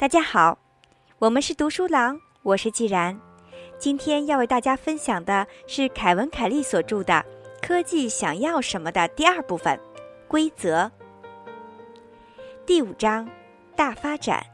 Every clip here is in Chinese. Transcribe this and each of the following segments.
大家好，我们是读书郎，我是既然。今天要为大家分享的是凯文·凯利所著的《科技想要什么》的第二部分——规则。第五章：大发展。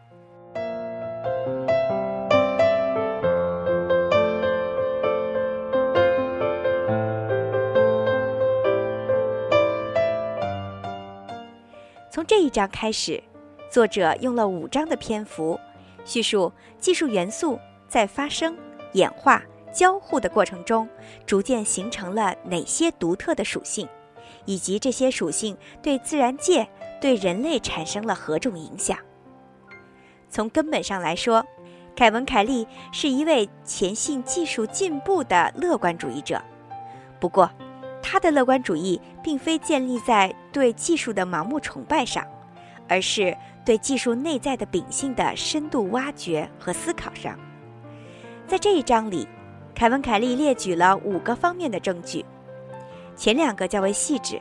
从这一章开始。作者用了五章的篇幅，叙述技术元素在发生、演化、交互的过程中，逐渐形成了哪些独特的属性，以及这些属性对自然界、对人类产生了何种影响。从根本上来说，凯文·凯利是一位虔信技术进步的乐观主义者。不过，他的乐观主义并非建立在对技术的盲目崇拜上，而是。对技术内在的秉性的深度挖掘和思考上，在这一章里，凯文·凯利列举了五个方面的证据，前两个较为细致，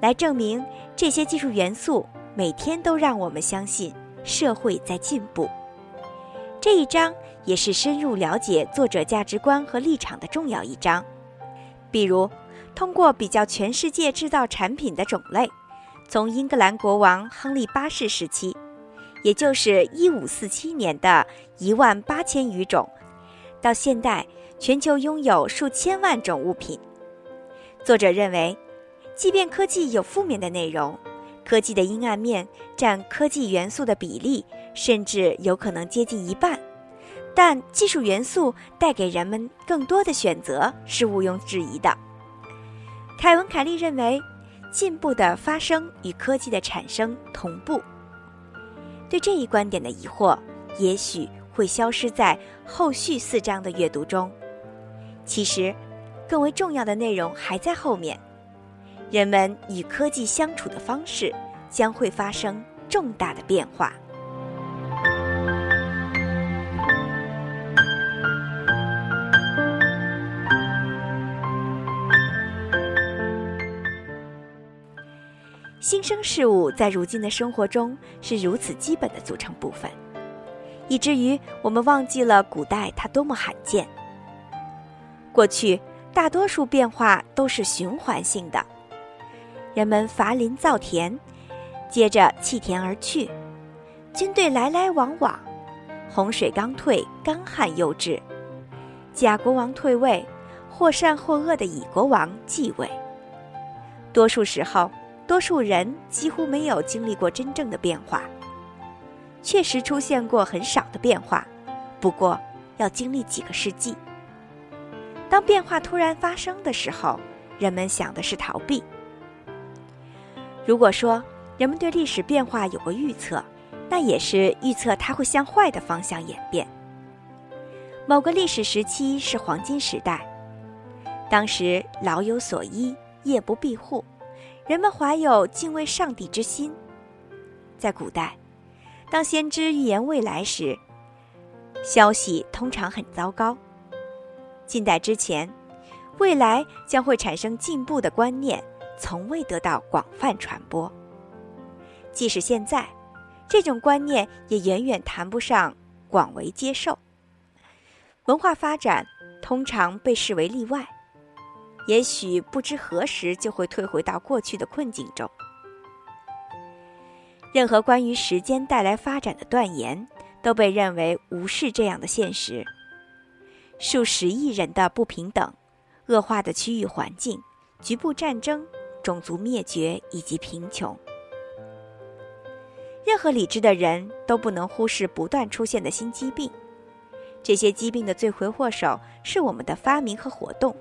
来证明这些技术元素每天都让我们相信社会在进步。这一章也是深入了解作者价值观和立场的重要一章，比如通过比较全世界制造产品的种类。从英格兰国王亨利八世时期，也就是一五四七年的一万八千余种，到现代全球拥有数千万种物品。作者认为，即便科技有负面的内容，科技的阴暗面占科技元素的比例甚至有可能接近一半，但技术元素带给人们更多的选择是毋庸置疑的。凯文·凯利认为。进步的发生与科技的产生同步。对这一观点的疑惑，也许会消失在后续四章的阅读中。其实，更为重要的内容还在后面。人们与科技相处的方式将会发生重大的变化。新生事物在如今的生活中是如此基本的组成部分，以至于我们忘记了古代它多么罕见。过去大多数变化都是循环性的，人们伐林造田，接着弃田而去，军队来来往往，洪水刚退，干旱又至，甲国王退位，或善或恶的乙国王继位。多数时候。多数人几乎没有经历过真正的变化，确实出现过很少的变化，不过要经历几个世纪。当变化突然发生的时候，人们想的是逃避。如果说人们对历史变化有过预测，那也是预测它会向坏的方向演变。某个历史时期是黄金时代，当时老有所依，夜不闭户。人们怀有敬畏上帝之心。在古代，当先知预言未来时，消息通常很糟糕。近代之前，未来将会产生进步的观念从未得到广泛传播。即使现在，这种观念也远远谈不上广为接受。文化发展通常被视为例外。也许不知何时就会退回到过去的困境中。任何关于时间带来发展的断言，都被认为无视这样的现实。数十亿人的不平等、恶化的区域环境、局部战争、种族灭绝以及贫穷。任何理智的人都不能忽视不断出现的新疾病。这些疾病的罪魁祸首是我们的发明和活动。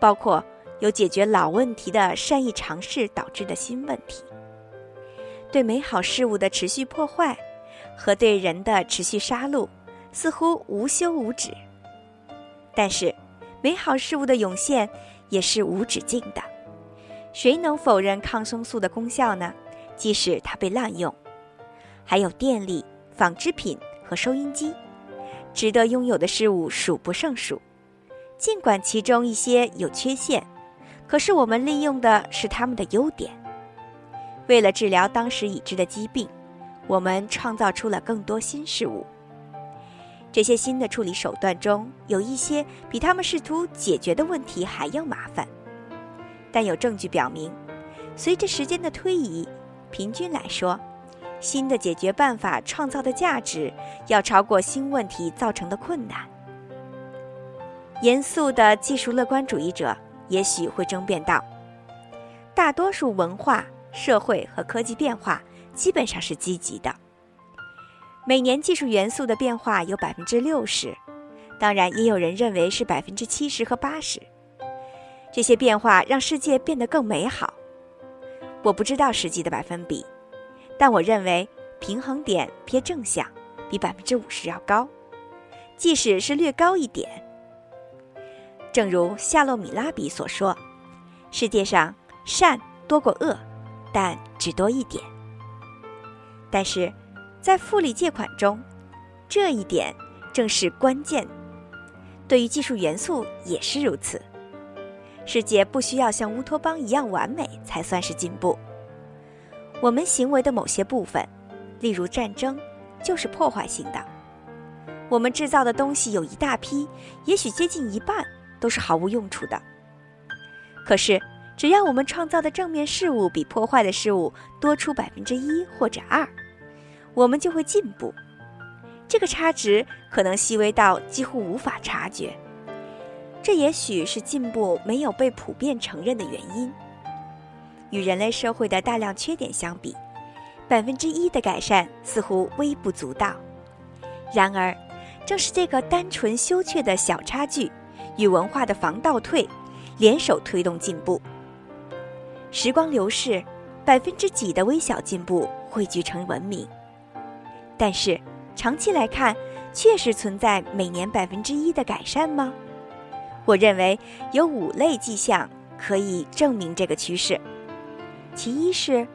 包括有解决老问题的善意尝试导致的新问题，对美好事物的持续破坏和对人的持续杀戮，似乎无休无止。但是，美好事物的涌现也是无止境的。谁能否认抗生素的功效呢？即使它被滥用，还有电力、纺织品和收音机，值得拥有的事物数不胜数。尽管其中一些有缺陷，可是我们利用的是它们的优点。为了治疗当时已知的疾病，我们创造出了更多新事物。这些新的处理手段中有一些比他们试图解决的问题还要麻烦，但有证据表明，随着时间的推移，平均来说，新的解决办法创造的价值要超过新问题造成的困难。严肃的技术乐观主义者也许会争辩道：大多数文化、社会和科技变化基本上是积极的。每年技术元素的变化有百分之六十，当然也有人认为是百分之七十和八十。这些变化让世界变得更美好。我不知道实际的百分比，但我认为平衡点偏正向，比百分之五十要高，即使是略高一点。正如夏洛米拉比所说：“世界上善多过恶，但只多一点。”但是。在复利借款中，这一点正是关键。对于技术元素也是如此。世界不需要像乌托邦一样完美才算是进步。我们行为的某些部分，例如战争，就是破坏性的。我们制造的东西有一大批，也许接近一半都是毫无用处的。可是，只要我们创造的正面事物比破坏的事物多出百分之一或者二。我们就会进步，这个差值可能细微到几乎无法察觉。这也许是进步没有被普遍承认的原因。与人类社会的大量缺点相比，百分之一的改善似乎微不足道。然而，正是这个单纯羞怯的小差距，与文化的防倒退，联手推动进步。时光流逝，百分之几的微小进步汇聚成文明。但是，长期来看，确实存在每年百分之一的改善吗？我认为有五类迹象可以证明这个趋势。其一是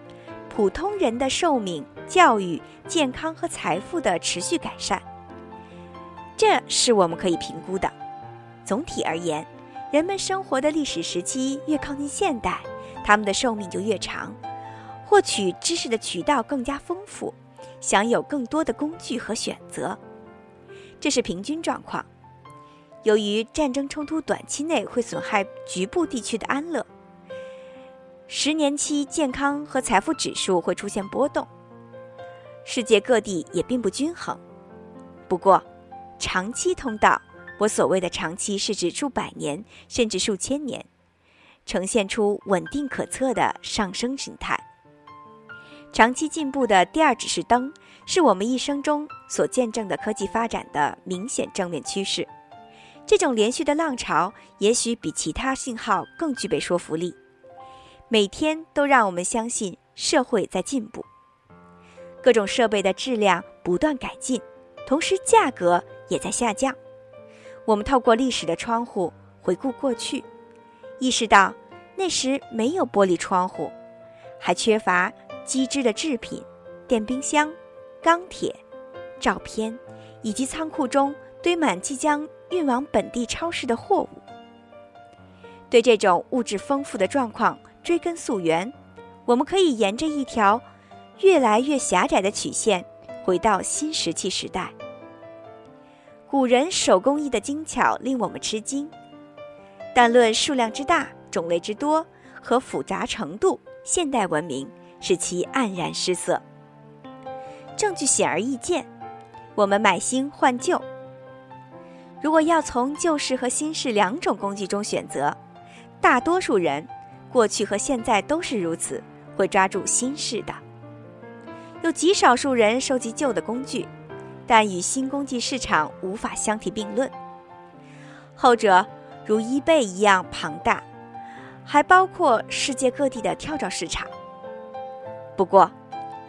普通人的寿命、教育、健康和财富的持续改善，这是我们可以评估的。总体而言，人们生活的历史时期越靠近现代，他们的寿命就越长，获取知识的渠道更加丰富。享有更多的工具和选择，这是平均状况。由于战争冲突短期内会损害局部地区的安乐，十年期健康和财富指数会出现波动。世界各地也并不均衡。不过，长期通道（我所谓的长期是指数百年甚至数千年）呈现出稳定可测的上升形态。长期进步的第二指示灯，是我们一生中所见证的科技发展的明显正面趋势。这种连续的浪潮，也许比其他信号更具备说服力。每天都让我们相信社会在进步，各种设备的质量不断改进，同时价格也在下降。我们透过历史的窗户回顾过去，意识到那时没有玻璃窗户，还缺乏。机织的制品、电冰箱、钢铁、照片，以及仓库中堆满即将运往本地超市的货物。对这种物质丰富的状况追根溯源，我们可以沿着一条越来越狭窄的曲线回到新石器时代。古人手工艺的精巧令我们吃惊，但论数量之大、种类之多和复杂程度，现代文明。使其黯然失色。证据显而易见，我们买新换旧。如果要从旧式和新式两种工具中选择，大多数人，过去和现在都是如此，会抓住新式的。有极少数人收集旧的工具，但与新工具市场无法相提并论。后者如 eBay 一样庞大，还包括世界各地的跳蚤市场。不过，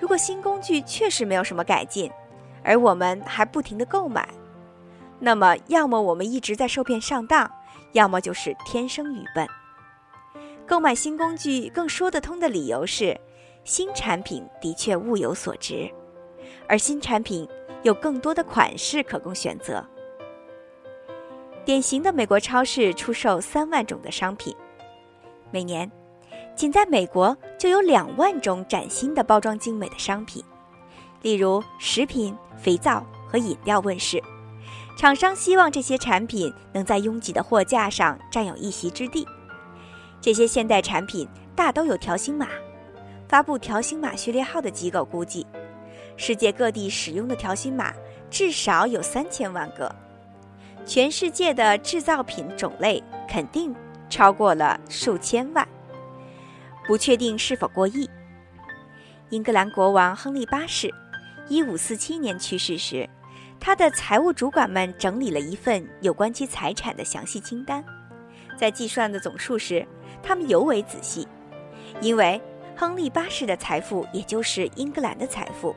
如果新工具确实没有什么改进，而我们还不停地购买，那么要么我们一直在受骗上当，要么就是天生愚笨。购买新工具更说得通的理由是，新产品的确物有所值，而新产品有更多的款式可供选择。典型的美国超市出售三万种的商品，每年，仅在美国就有两万种崭新的包装精美的商品，例如食品、肥皂和饮料问世。厂商希望这些产品能在拥挤的货架上占有一席之地。这些现代产品大都有条形码，发布条形码序列号的机构估计，世界各地使用的条形码至少有三千万个。全世界的制造品种类肯定超过了数千万，不确定是否过亿。英格兰国王亨利八世，一五四七年去世时。他的财务主管们整理了一份有关其财产的详细清单，在计算的总数时，他们尤为仔细，因为亨利八世的财富也就是英格兰的财富。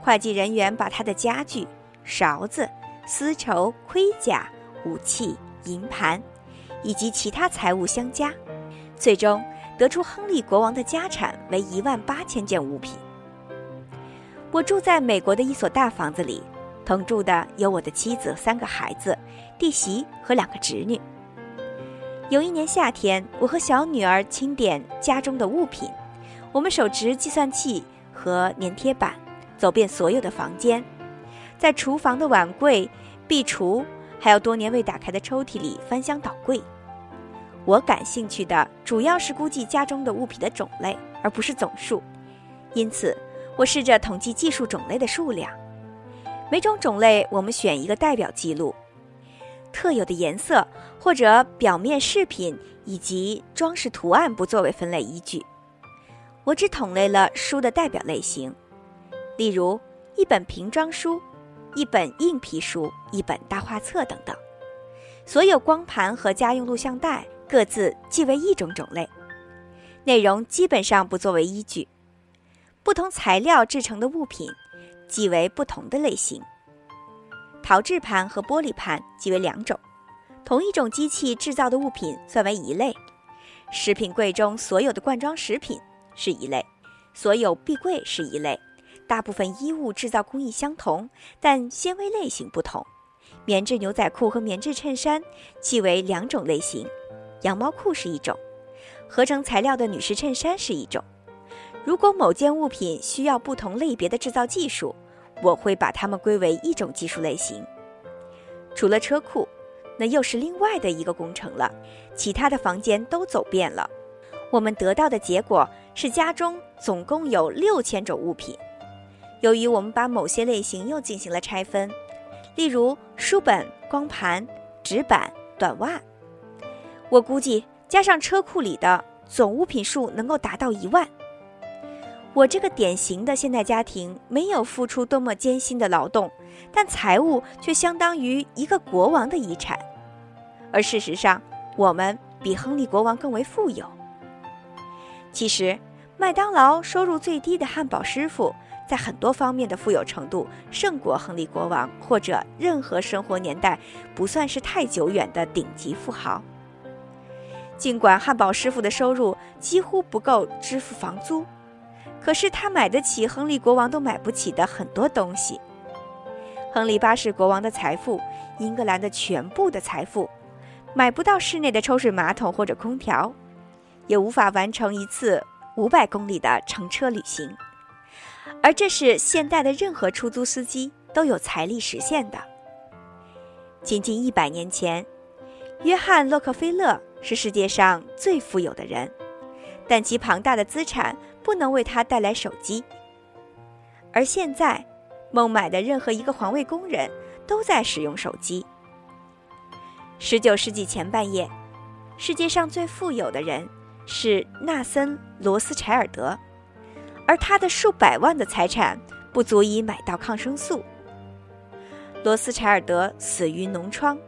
会计人员把他的家具、勺子、丝绸、盔甲、武器、银盘以及其他财物相加，最终得出亨利国王的家产为一万八千件物品。我住在美国的一所大房子里。同住的有我的妻子、三个孩子、弟媳和两个侄女。有一年夏天，我和小女儿清点家中的物品，我们手持计算器和粘贴板，走遍所有的房间，在厨房的碗柜、壁橱，还有多年未打开的抽屉里翻箱倒柜。我感兴趣的主要是估计家中的物品的种类，而不是总数。因此，我试着统计计数种类的数量。每种种类，我们选一个代表记录，特有的颜色或者表面饰品以及装饰图案不作为分类依据。我只统类了书的代表类型，例如一本瓶装书、一本硬皮书、一本大画册等等。所有光盘和家用录像带各自记为一种种类，内容基本上不作为依据。不同材料制成的物品。即为不同的类型，陶制盘和玻璃盘即为两种，同一种机器制造的物品算为一类。食品柜中所有的罐装食品是一类，所有壁柜是一类。大部分衣物制造工艺相同，但纤维类型不同。棉质牛仔裤和棉质衬衫即为两种类型，羊毛裤是一种，合成材料的女士衬衫是一种。如果某件物品需要不同类别的制造技术，我会把它们归为一种技术类型。除了车库，那又是另外的一个工程了。其他的房间都走遍了，我们得到的结果是家中总共有六千种物品。由于我们把某些类型又进行了拆分，例如书本、光盘、纸板、短袜，我估计加上车库里的总物品数能够达到一万。我这个典型的现代家庭没有付出多么艰辛的劳动，但财务却相当于一个国王的遗产。而事实上，我们比亨利国王更为富有。其实，麦当劳收入最低的汉堡师傅在很多方面的富有程度胜过亨利国王或者任何生活年代不算是太久远的顶级富豪。尽管汉堡师傅的收入几乎不够支付房租。可是他买得起亨利国王都买不起的很多东西。亨利八世国王的财富，英格兰的全部的财富，买不到室内的抽水马桶或者空调，也无法完成一次五百公里的乘车旅行。而这是现代的任何出租司机都有财力实现的。仅仅一百年前，约翰洛克菲勒是世界上最富有的人，但其庞大的资产。不能为他带来手机，而现在，孟买的任何一个环卫工人都在使用手机。十九世纪前半叶，世界上最富有的人是纳森·罗斯柴尔德，而他的数百万的财产不足以买到抗生素。罗斯柴尔德死于脓疮。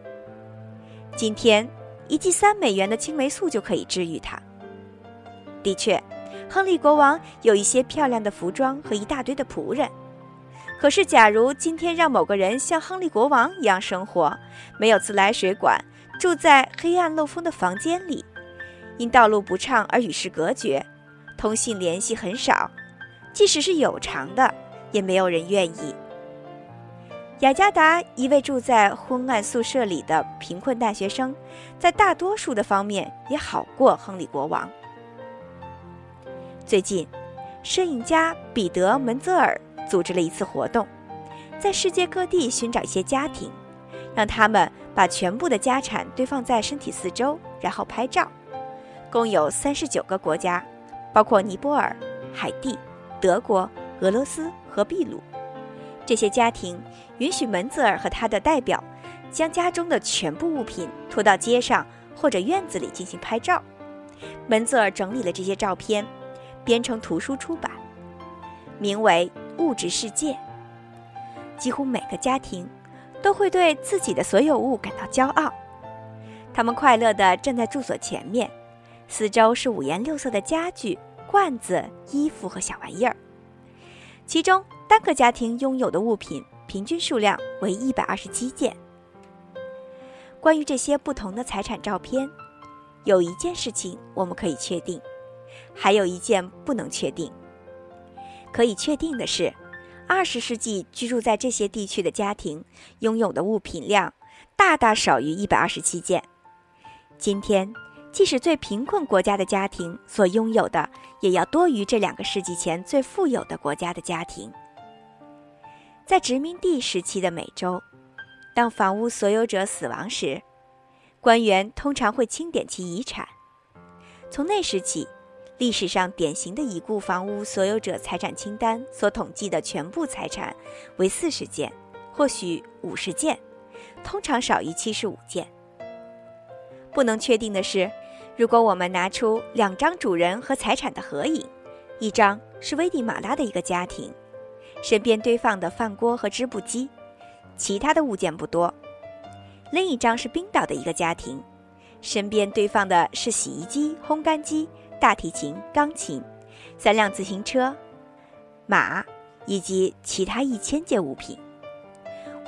今天，一剂三美元的青霉素就可以治愈他。的确。亨利国王有一些漂亮的服装和一大堆的仆人，可是，假如今天让某个人像亨利国王一样生活，没有自来水管，住在黑暗漏风的房间里，因道路不畅而与世隔绝，通信联系很少，即使是有偿的，也没有人愿意。雅加达一位住在昏暗宿舍里的贫困大学生，在大多数的方面也好过亨利国王。最近，摄影家彼得·门泽尔组织了一次活动，在世界各地寻找一些家庭，让他们把全部的家产堆放在身体四周，然后拍照。共有三十九个国家，包括尼泊尔、海地、德国、俄罗斯和秘鲁。这些家庭允许门泽尔和他的代表将家中的全部物品拖到街上或者院子里进行拍照。门泽尔整理了这些照片，编成图书出版，名为《物质世界》。几乎每个家庭都会对自己的所有物感到骄傲。他们快乐地站在住所前面，四周是五颜六色的家具、罐子、衣服和小玩意儿，其中。单个家庭拥有的物品平均数量为一百二十七件。关于这些不同的财产照片，有一件事情我们可以确定，还有一件不能确定。可以确定的是，二十世纪居住在这些地区的家庭拥有的物品量大大少于一百二十七件。今天。即使最贫困国家的家庭所拥有的，也要多于这两个世纪前最富有的国家的家庭。在殖民地时期的美洲，当房屋所有者死亡时，官员通常会清点其遗产。从那时起，历史上典型的已故房屋所有者财产清单所统计的全部财产为四十件，或许五十件，通常少于七十五件。不能确定的是。如果我们拿出两张主人和财产的合影，一张是危地马拉的一个家庭，身边堆放的饭锅和织布机，其他的物件不多；另一张是冰岛的一个家庭，身边堆放的是洗衣机、烘干机、大提琴、钢琴、三辆自行车、马以及其他一千件物品。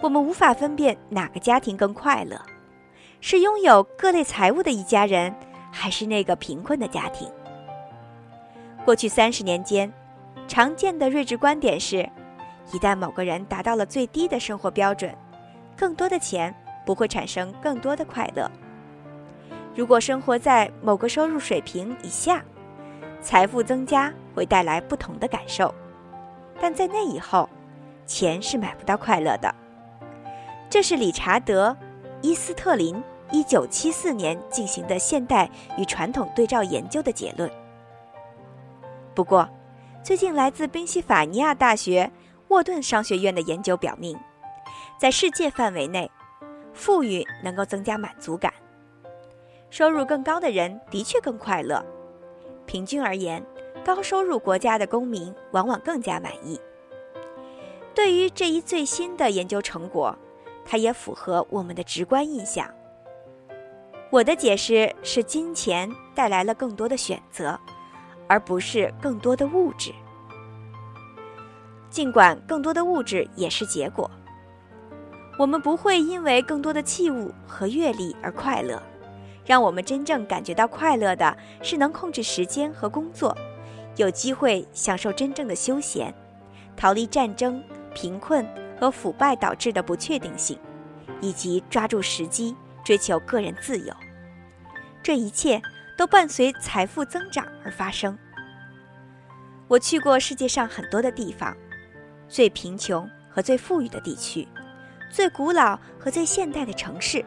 我们无法分辨哪个家庭更快乐，是拥有各类财物的一家人。还是那个贫困的家庭。过去三十年间，常见的睿智观点是：一旦某个人达到了最低的生活标准，更多的钱不会产生更多的快乐。如果生活在某个收入水平以下，财富增加会带来不同的感受，但在那以后，钱是买不到快乐的。这是理查德·伊斯特林。一九七四年进行的现代与传统对照研究的结论。不过，最近来自宾夕法尼亚大学沃顿商学院的研究表明，在世界范围内，富裕能够增加满足感。收入更高的人的确更快乐。平均而言，高收入国家的公民往往更加满意。对于这一最新的研究成果，它也符合我们的直观印象。我的解释是，金钱带来了更多的选择，而不是更多的物质。尽管更多的物质也是结果，我们不会因为更多的器物和阅历而快乐。让我们真正感觉到快乐的是能控制时间和工作，有机会享受真正的休闲，逃离战争、贫困和腐败导致的不确定性，以及抓住时机。追求个人自由，这一切都伴随财富增长而发生。我去过世界上很多的地方，最贫穷和最富裕的地区，最古老和最现代的城市，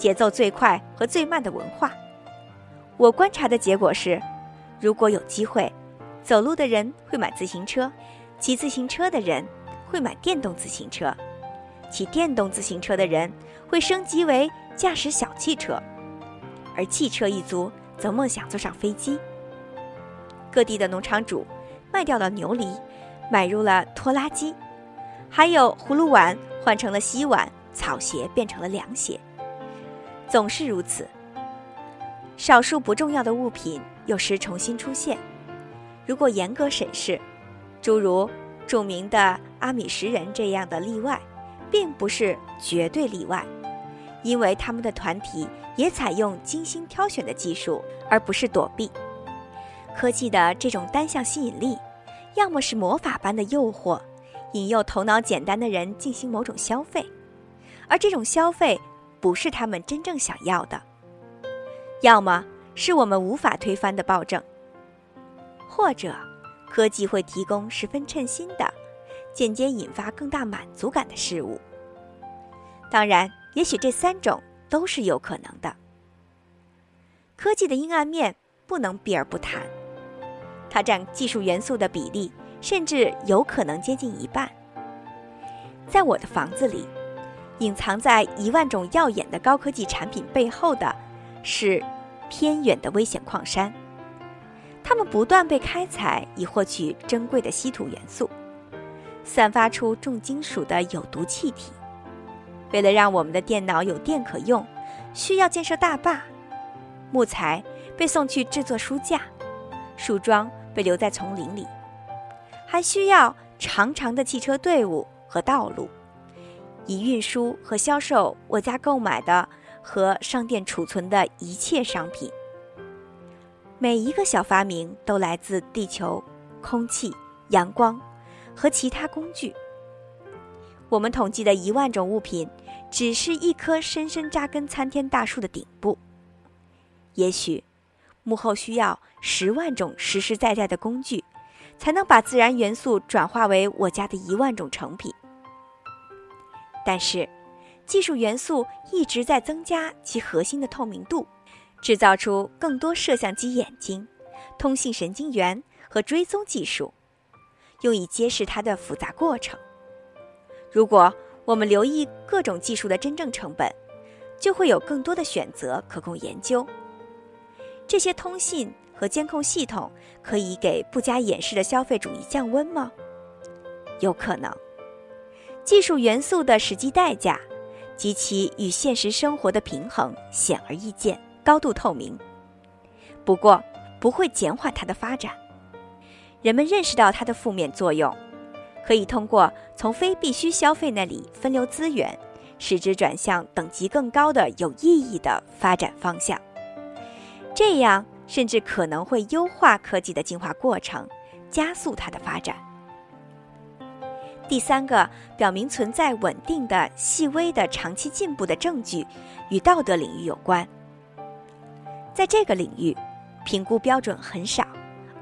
节奏最快和最慢的文化。我观察的结果是，如果有机会，走路的人会买自行车，骑自行车的人会买电动自行车，骑电动自行车的人会升级为。驾驶小汽车，而汽车一族则梦想坐上飞机。各地的农场主卖掉了牛犁，买入了拖拉机，还有葫芦碗换成了锡碗，草鞋变成了凉鞋。总是如此。少数不重要的物品有时重新出现。如果严格审视，诸如著名的阿米什人这样的例外，并不是绝对例外。因为他们的团体也采用精心挑选的技术，而不是躲避。科技的这种单向吸引力，要么是魔法般的诱惑，引诱头脑简单的人进行某种消费，而这种消费不是他们真正想要的。要么是我们无法推翻的暴政，或者科技会提供十分称心的、间接引发更大满足感的事物。当然，也许这三种都是有可能的。科技的阴暗面不能避而不谈，它占技术元素的比例甚至有可能接近一半。在我的房子里，隐藏在一万种耀眼的高科技产品背后的。是偏远的危险矿山，它们不断被开采以获取珍贵的稀土元素，散发出重金属的有毒气体。为了让我们的电脑有电可用，需要建设大坝，木材被送去制作书架，树桩被留在丛林里，还需要长长的汽车队伍和道路，以运输和销售我家购买的。和商店储存的一切商品，每一个小发明都来自地球、空气、阳光和其他工具。我们统计的一万种物品，只是一棵深深扎根参天大树的顶部。也许，幕后需要十万种实实在在的工具，才能把自然元素转化为我家的一万种成品。但是。技术元素一直在增加其核心的透明度，制造出更多摄像机眼睛、通信神经元和追踪技术，用以揭示它的复杂过程。如果我们留意各种技术的真正成本，就会有更多的选择可供研究。这些通信和监控系统可以给不加掩饰的消费主义降温吗？有可能。技术元素的实际代价。及其与现实生活的平衡显而易见，高度透明。不过，不会减缓它的发展。人们认识到它的负面作用，可以通过从非必须消费那里分流资源，使之转向等级更高的有意义的发展方向。这样，甚至可能会优化科技的进化过程，加速它的发展。第三个表明存在稳定的、细微的、长期进步的证据，与道德领域有关。在这个领域，评估标准很少，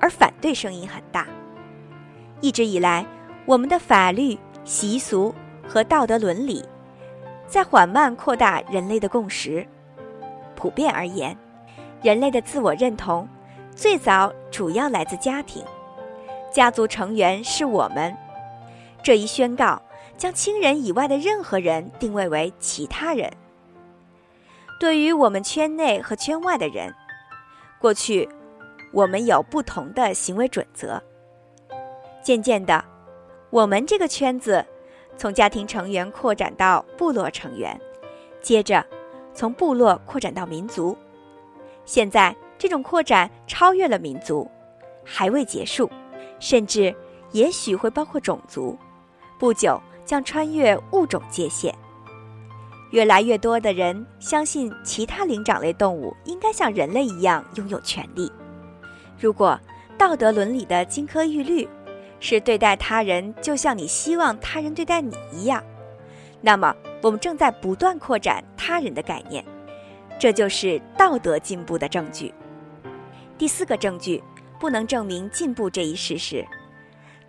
而反对声音很大。一直以来，我们的法律、习俗和道德伦理，在缓慢扩大人类的共识。普遍而言，人类的自我认同最早主要来自家庭，家族成员是我们。这一宣告将亲人以外的任何人定位为其他人。对于我们圈内和圈外的人，过去我们有不同的行为准则。渐渐的，我们这个圈子从家庭成员扩展到部落成员，接着从部落扩展到民族。现在，这种扩展超越了民族，还未结束，甚至也许会包括种族。不久将穿越物种界限。越来越多的人相信，其他灵长类动物应该像人类一样拥有权利。如果道德伦理的金科玉律是对待他人就像你希望他人对待你一样，那么我们正在不断扩展他人的概念。这就是道德进步的证据。第四个证据不能证明进步这一事实。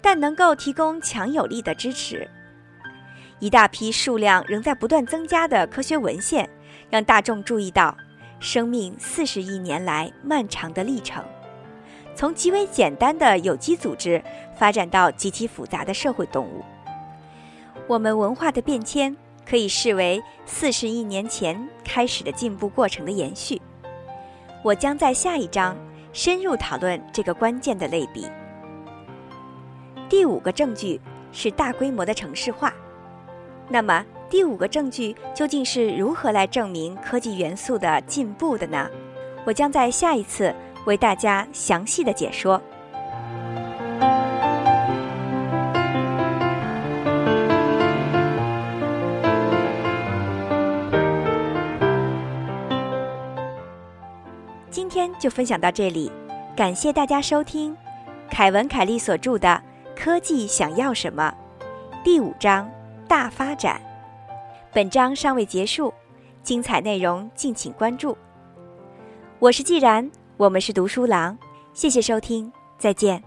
但能够提供强有力的支持。一大批数量仍在不断增加的科学文献，让大众注意到生命四十亿年来漫长的历程，从极为简单的有机组织发展到极其复杂的社会动物。我们文化的变迁可以视为四十亿年前开始的进步过程的延续。我将在下一章深入讨论这个关键的类比。第五个证据是大规模的城市化。那么，第五个证据究竟是如何来证明科技元素的进步的呢？我将在下一次为大家详细的解说。今天就分享到这里，感谢大家收听凯文·凯利所著的。科技想要什么？第五章大发展。本章尚未结束，精彩内容敬请关注。我是既然，我们是读书郎，谢谢收听，再见。